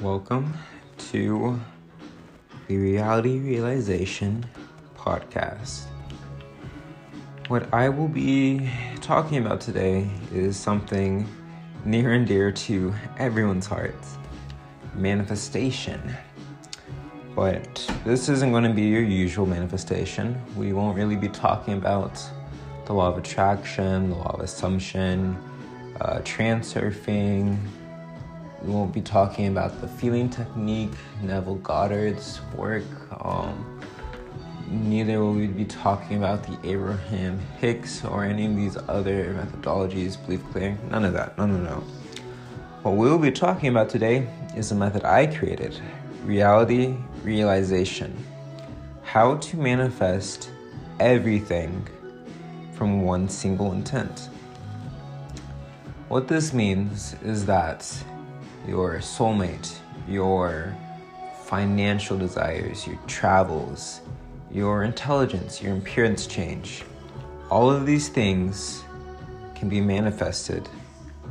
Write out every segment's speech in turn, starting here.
Welcome to the Reality Realization Podcast. What I will be talking about today is something near and dear to everyone's hearts manifestation. But this isn't going to be your usual manifestation. We won't really be talking about the law of attraction, the law of assumption, uh, transurfing we won't be talking about the feeling technique, Neville Goddard's work. Um, neither will we be talking about the Abraham Hicks or any of these other methodologies, belief clearing. None of that. No, no, no. What we'll be talking about today is a method I created reality realization. How to manifest everything from one single intent. What this means is that your soulmate, your financial desires, your travels, your intelligence, your appearance change. All of these things can be manifested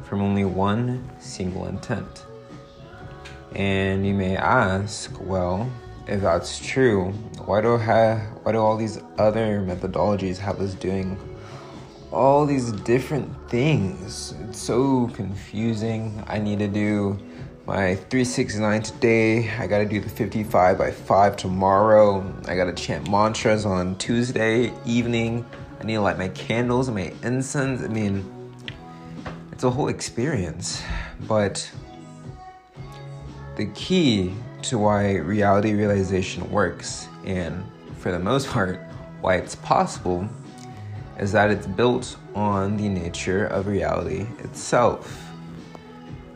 from only one single intent. And you may ask, well, if that's true, why do why do all these other methodologies have us doing all these different things. It's so confusing. I need to do my 369 today. I gotta do the 55 by 5 tomorrow. I gotta chant mantras on Tuesday evening. I need to light my candles and my incense. I mean, it's a whole experience. But the key to why reality realization works, and for the most part, why it's possible is that it's built on the nature of reality itself.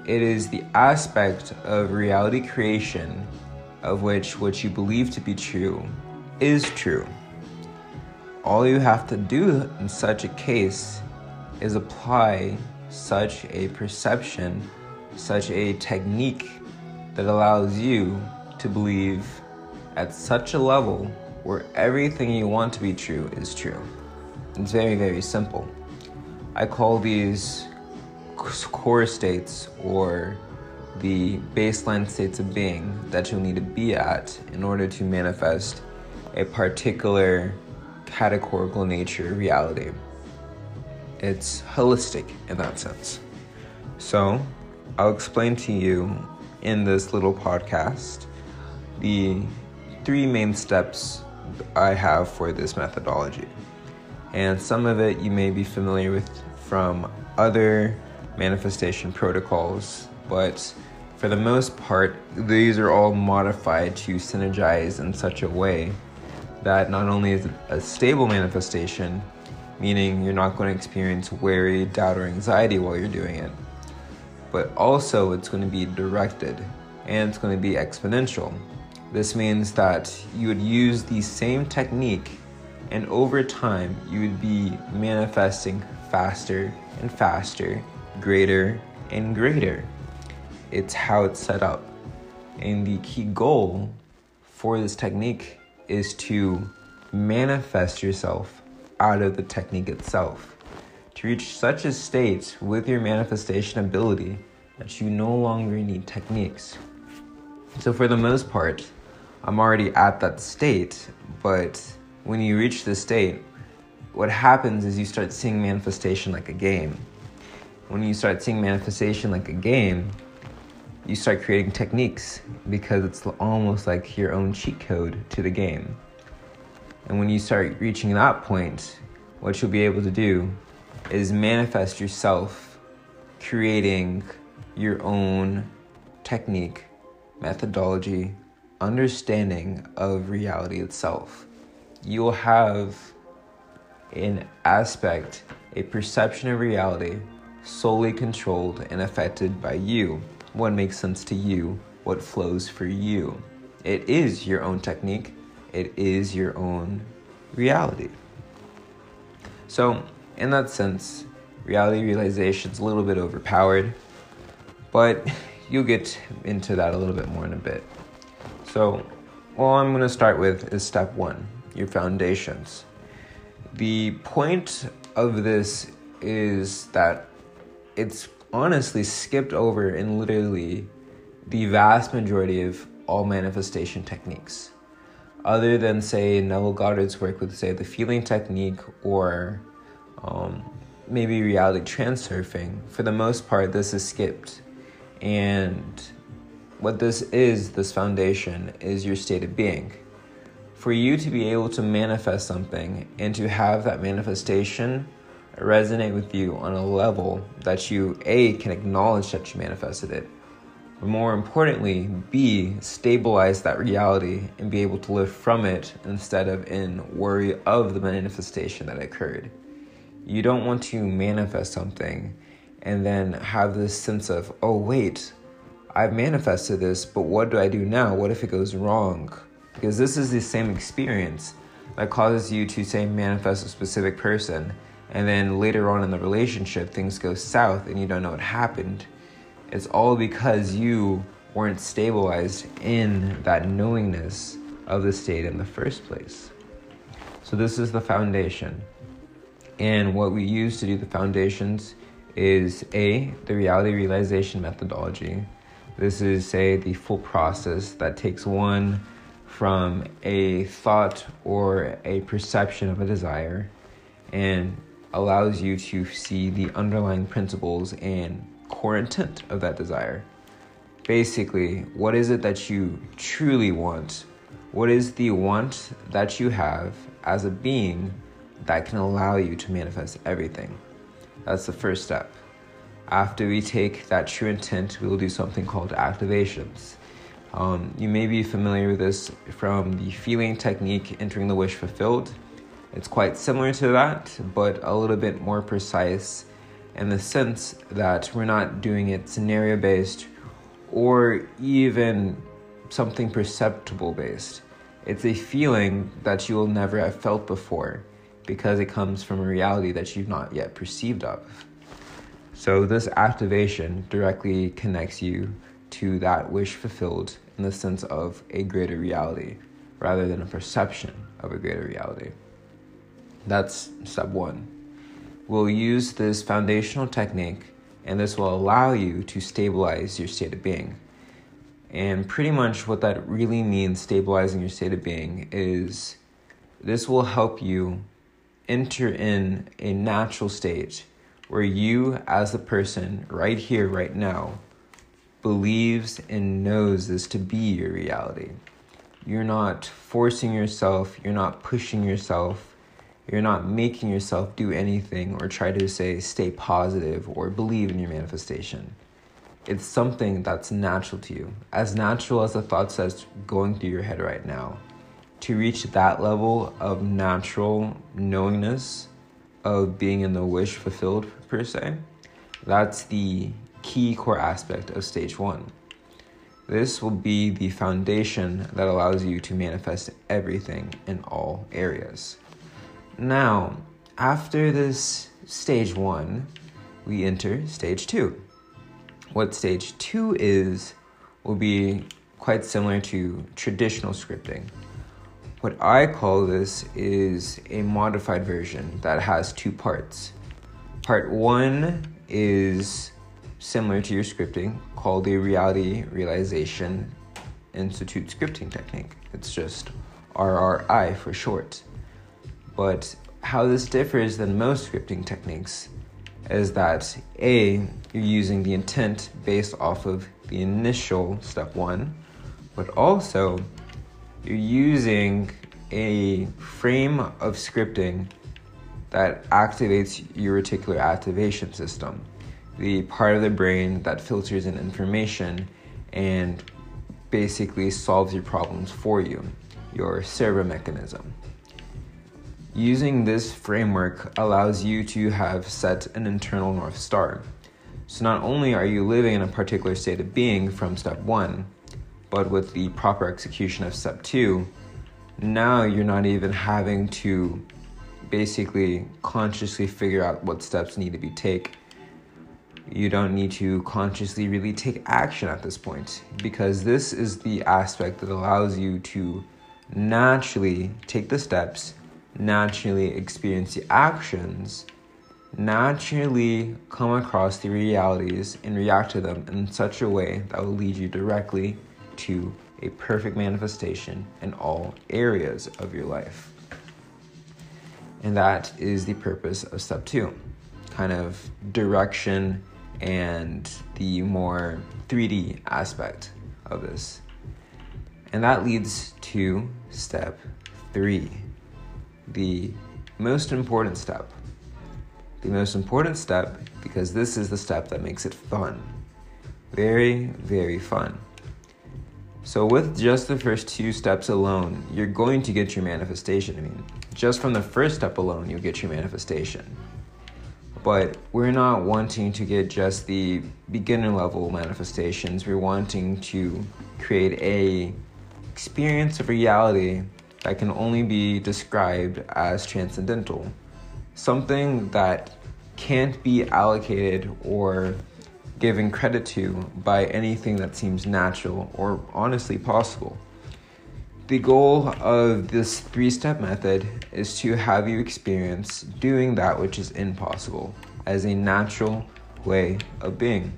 It is the aspect of reality creation of which what you believe to be true is true. All you have to do in such a case is apply such a perception, such a technique that allows you to believe at such a level where everything you want to be true is true. It's very, very simple. I call these core states or the baseline states of being that you'll need to be at in order to manifest a particular categorical nature reality. It's holistic in that sense. So, I'll explain to you in this little podcast the three main steps I have for this methodology and some of it you may be familiar with from other manifestation protocols, but for the most part, these are all modified to synergize in such a way that not only is it a stable manifestation, meaning you're not going to experience worry, doubt, or anxiety while you're doing it, but also it's going to be directed and it's going to be exponential. This means that you would use the same technique and over time, you would be manifesting faster and faster, greater and greater. It's how it's set up. And the key goal for this technique is to manifest yourself out of the technique itself. To reach such a state with your manifestation ability that you no longer need techniques. So, for the most part, I'm already at that state, but when you reach this state, what happens is you start seeing manifestation like a game. When you start seeing manifestation like a game, you start creating techniques because it's almost like your own cheat code to the game. And when you start reaching that point, what you'll be able to do is manifest yourself creating your own technique, methodology, understanding of reality itself you'll have an aspect, a perception of reality solely controlled and affected by you. What makes sense to you, what flows for you. It is your own technique, it is your own reality. So, in that sense, reality realization is a little bit overpowered, but you'll get into that a little bit more in a bit. So, all I'm going to start with is step one your foundations. The point of this is that it's honestly skipped over in literally the vast majority of all manifestation techniques. Other than, say, Neville Goddard's work with, say, the feeling technique or um, maybe reality transurfing, for the most part, this is skipped. And what this is, this foundation, is your state of being. For you to be able to manifest something and to have that manifestation resonate with you on a level that you, A, can acknowledge that you manifested it but more importantly, B, stabilize that reality and be able to live from it instead of in worry of the manifestation that occurred. You don't want to manifest something and then have this sense of, oh, wait, I've manifested this, but what do I do now? What if it goes wrong? Because this is the same experience that causes you to, say, manifest a specific person, and then later on in the relationship, things go south and you don't know what happened it's all because you weren't stabilized in that knowingness of the state in the first place. So, this is the foundation. And what we use to do the foundations is A, the reality realization methodology. This is, say, the full process that takes one from a thought or a perception of a desire and allows you to see the underlying principles and core intent of that desire. Basically, what is it that you truly want? What is the want that you have as a being that can allow you to manifest everything? That's the first step. After we take that true intent, we will do something called activations. Um, you may be familiar with this from the feeling technique, entering the wish fulfilled. It's quite similar to that, but a little bit more precise in the sense that we're not doing it scenario based or even something perceptible based. It's a feeling that you will never have felt before because it comes from a reality that you've not yet perceived of. So, this activation directly connects you to that wish fulfilled in the sense of a greater reality rather than a perception of a greater reality. That's step one We'll use this foundational technique and this will allow you to stabilize your state of being. And pretty much what that really means, stabilizing your state of being, is this will help you enter in a natural state where you, as a person, right here, right now, believes and knows this to be your reality. You're not forcing yourself, you're not pushing yourself you're not making yourself do anything or try to say stay positive or believe in your manifestation. It's something that's natural to you, as natural as the thoughts that's going through your head right now. To reach that level of natural knowingness of being in the wish fulfilled, per se, that's the key core aspect of stage one. This will be the foundation that allows you to manifest everything in all areas. Now, after this stage one, we enter stage two. What stage two is will be quite similar to traditional scripting. What I call this is a modified version that has two parts. Part one is similar to your scripting, called the Reality Realization Institute scripting technique. It's just RRI for short. But how this differs than most scripting techniques is that A, you're using the intent based off of the initial step one, but also you're using a frame of scripting that activates your reticular activation system, the part of the brain that filters in information and basically solves your problems for you, your servo mechanism. Using this framework allows you to have set an internal North Star. So not only are you living in a particular state of being from step one, but with the proper execution of step two, now you're not even having to basically consciously figure out what steps need to be taken. You don't need to consciously really take action at this point because this is the aspect that allows you to naturally take the steps naturally experience the actions naturally come across the realities and react to them in such a way that will lead you directly to a perfect manifestation in all areas of your life. And that is the purpose of step two kind of direction and the more 3D aspect of this. And that leads to step three, the most important step. The most important step because this is the step that makes it fun. Very, very fun. So, with just the first two steps alone, you're going to get your manifestation. I mean, just from the first step alone, you'll get your manifestation. But we're not wanting to get just the beginner level manifestations. We're wanting to create a experience of reality that can only be described as transcendental. Something that can't be allocated or given credit to by anything that seems natural or honestly possible. The goal of this three step method is to have you experience doing that which is impossible as a natural way of being.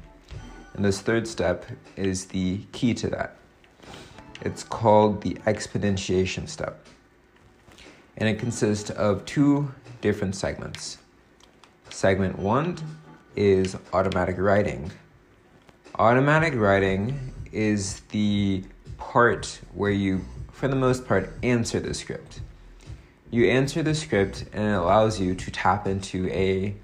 And this third step is the key to that. It's called the exponentiation step. And it consists of two different segments. Segment one is automatic writing. Automatic writing is the part where you, for the most part, answer the script. You answer the script and it allows you to tap into a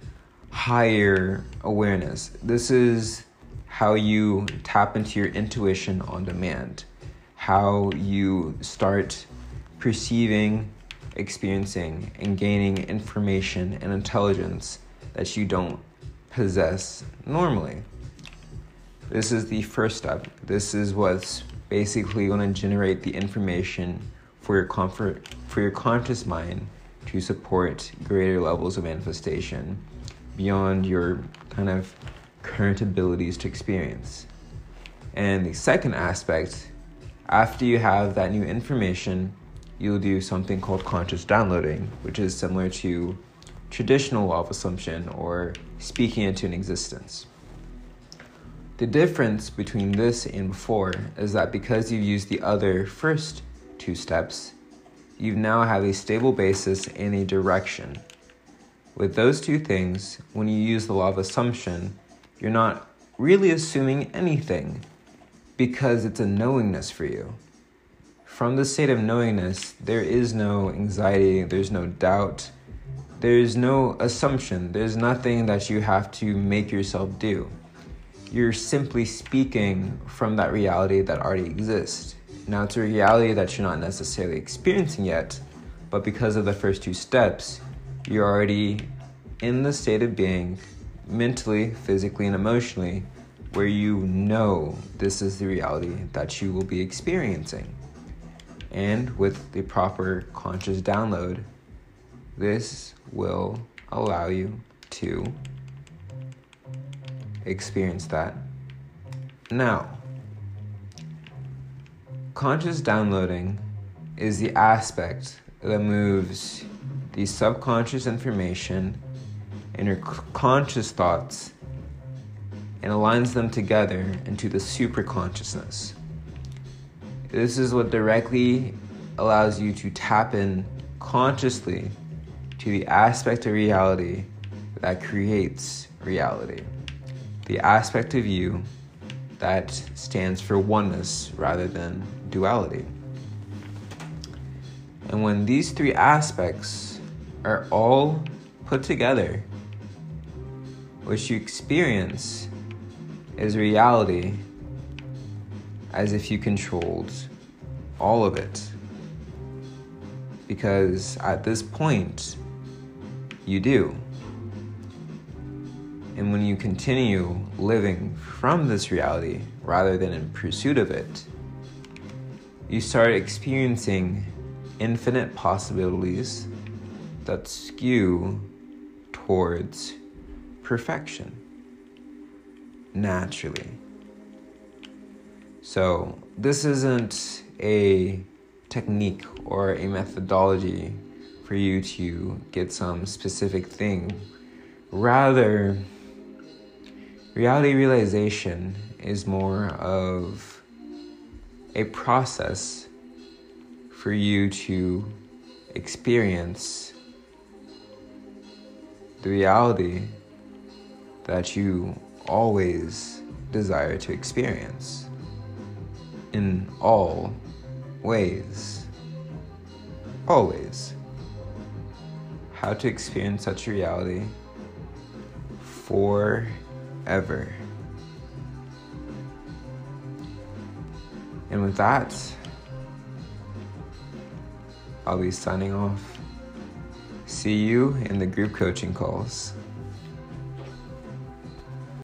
higher awareness. This is how you tap into your intuition on demand, how you start perceiving, experiencing, and gaining information and intelligence that you don't possess normally. This is the first step. This is what's basically going to generate the information for your comfort for your conscious mind to support greater levels of manifestation beyond your kind of current abilities to experience. And the second aspect, after you have that new information, you'll do something called conscious downloading, which is similar to traditional law of assumption or speaking into an existence. The difference between this and before is that because you've used the other first two steps, you now have a stable basis and a direction. With those two things, when you use the law of assumption, you're not really assuming anything because it's a knowingness for you. From the state of knowingness, there is no anxiety, there's no doubt, there's no assumption, there's nothing that you have to make yourself do. You're simply speaking from that reality that already exists. Now, it's a reality that you're not necessarily experiencing yet, but because of the first two steps, you're already in the state of being mentally, physically, and emotionally where you know this is the reality that you will be experiencing. And with the proper conscious download, this will allow you to experience that now. Conscious downloading is the aspect that moves the subconscious information and your conscious thoughts and aligns them together into the superconsciousness. This is what directly allows you to tap in consciously to the aspect of reality that creates reality. The aspect of you that stands for oneness rather than duality. And when these three aspects are all put together, what you experience is reality as if you controlled all of it. Because at this point, you do. And when you continue living from this reality rather than in pursuit of it, you start experiencing infinite possibilities that skew towards perfection naturally. So, this isn't a technique or a methodology for you to get some specific thing Rather, reality realization is more of a process for you to experience the reality that you always desire to experience in all ways. Always. How to experience such reality forever. And with that, I'll be signing off. See you in the group coaching calls.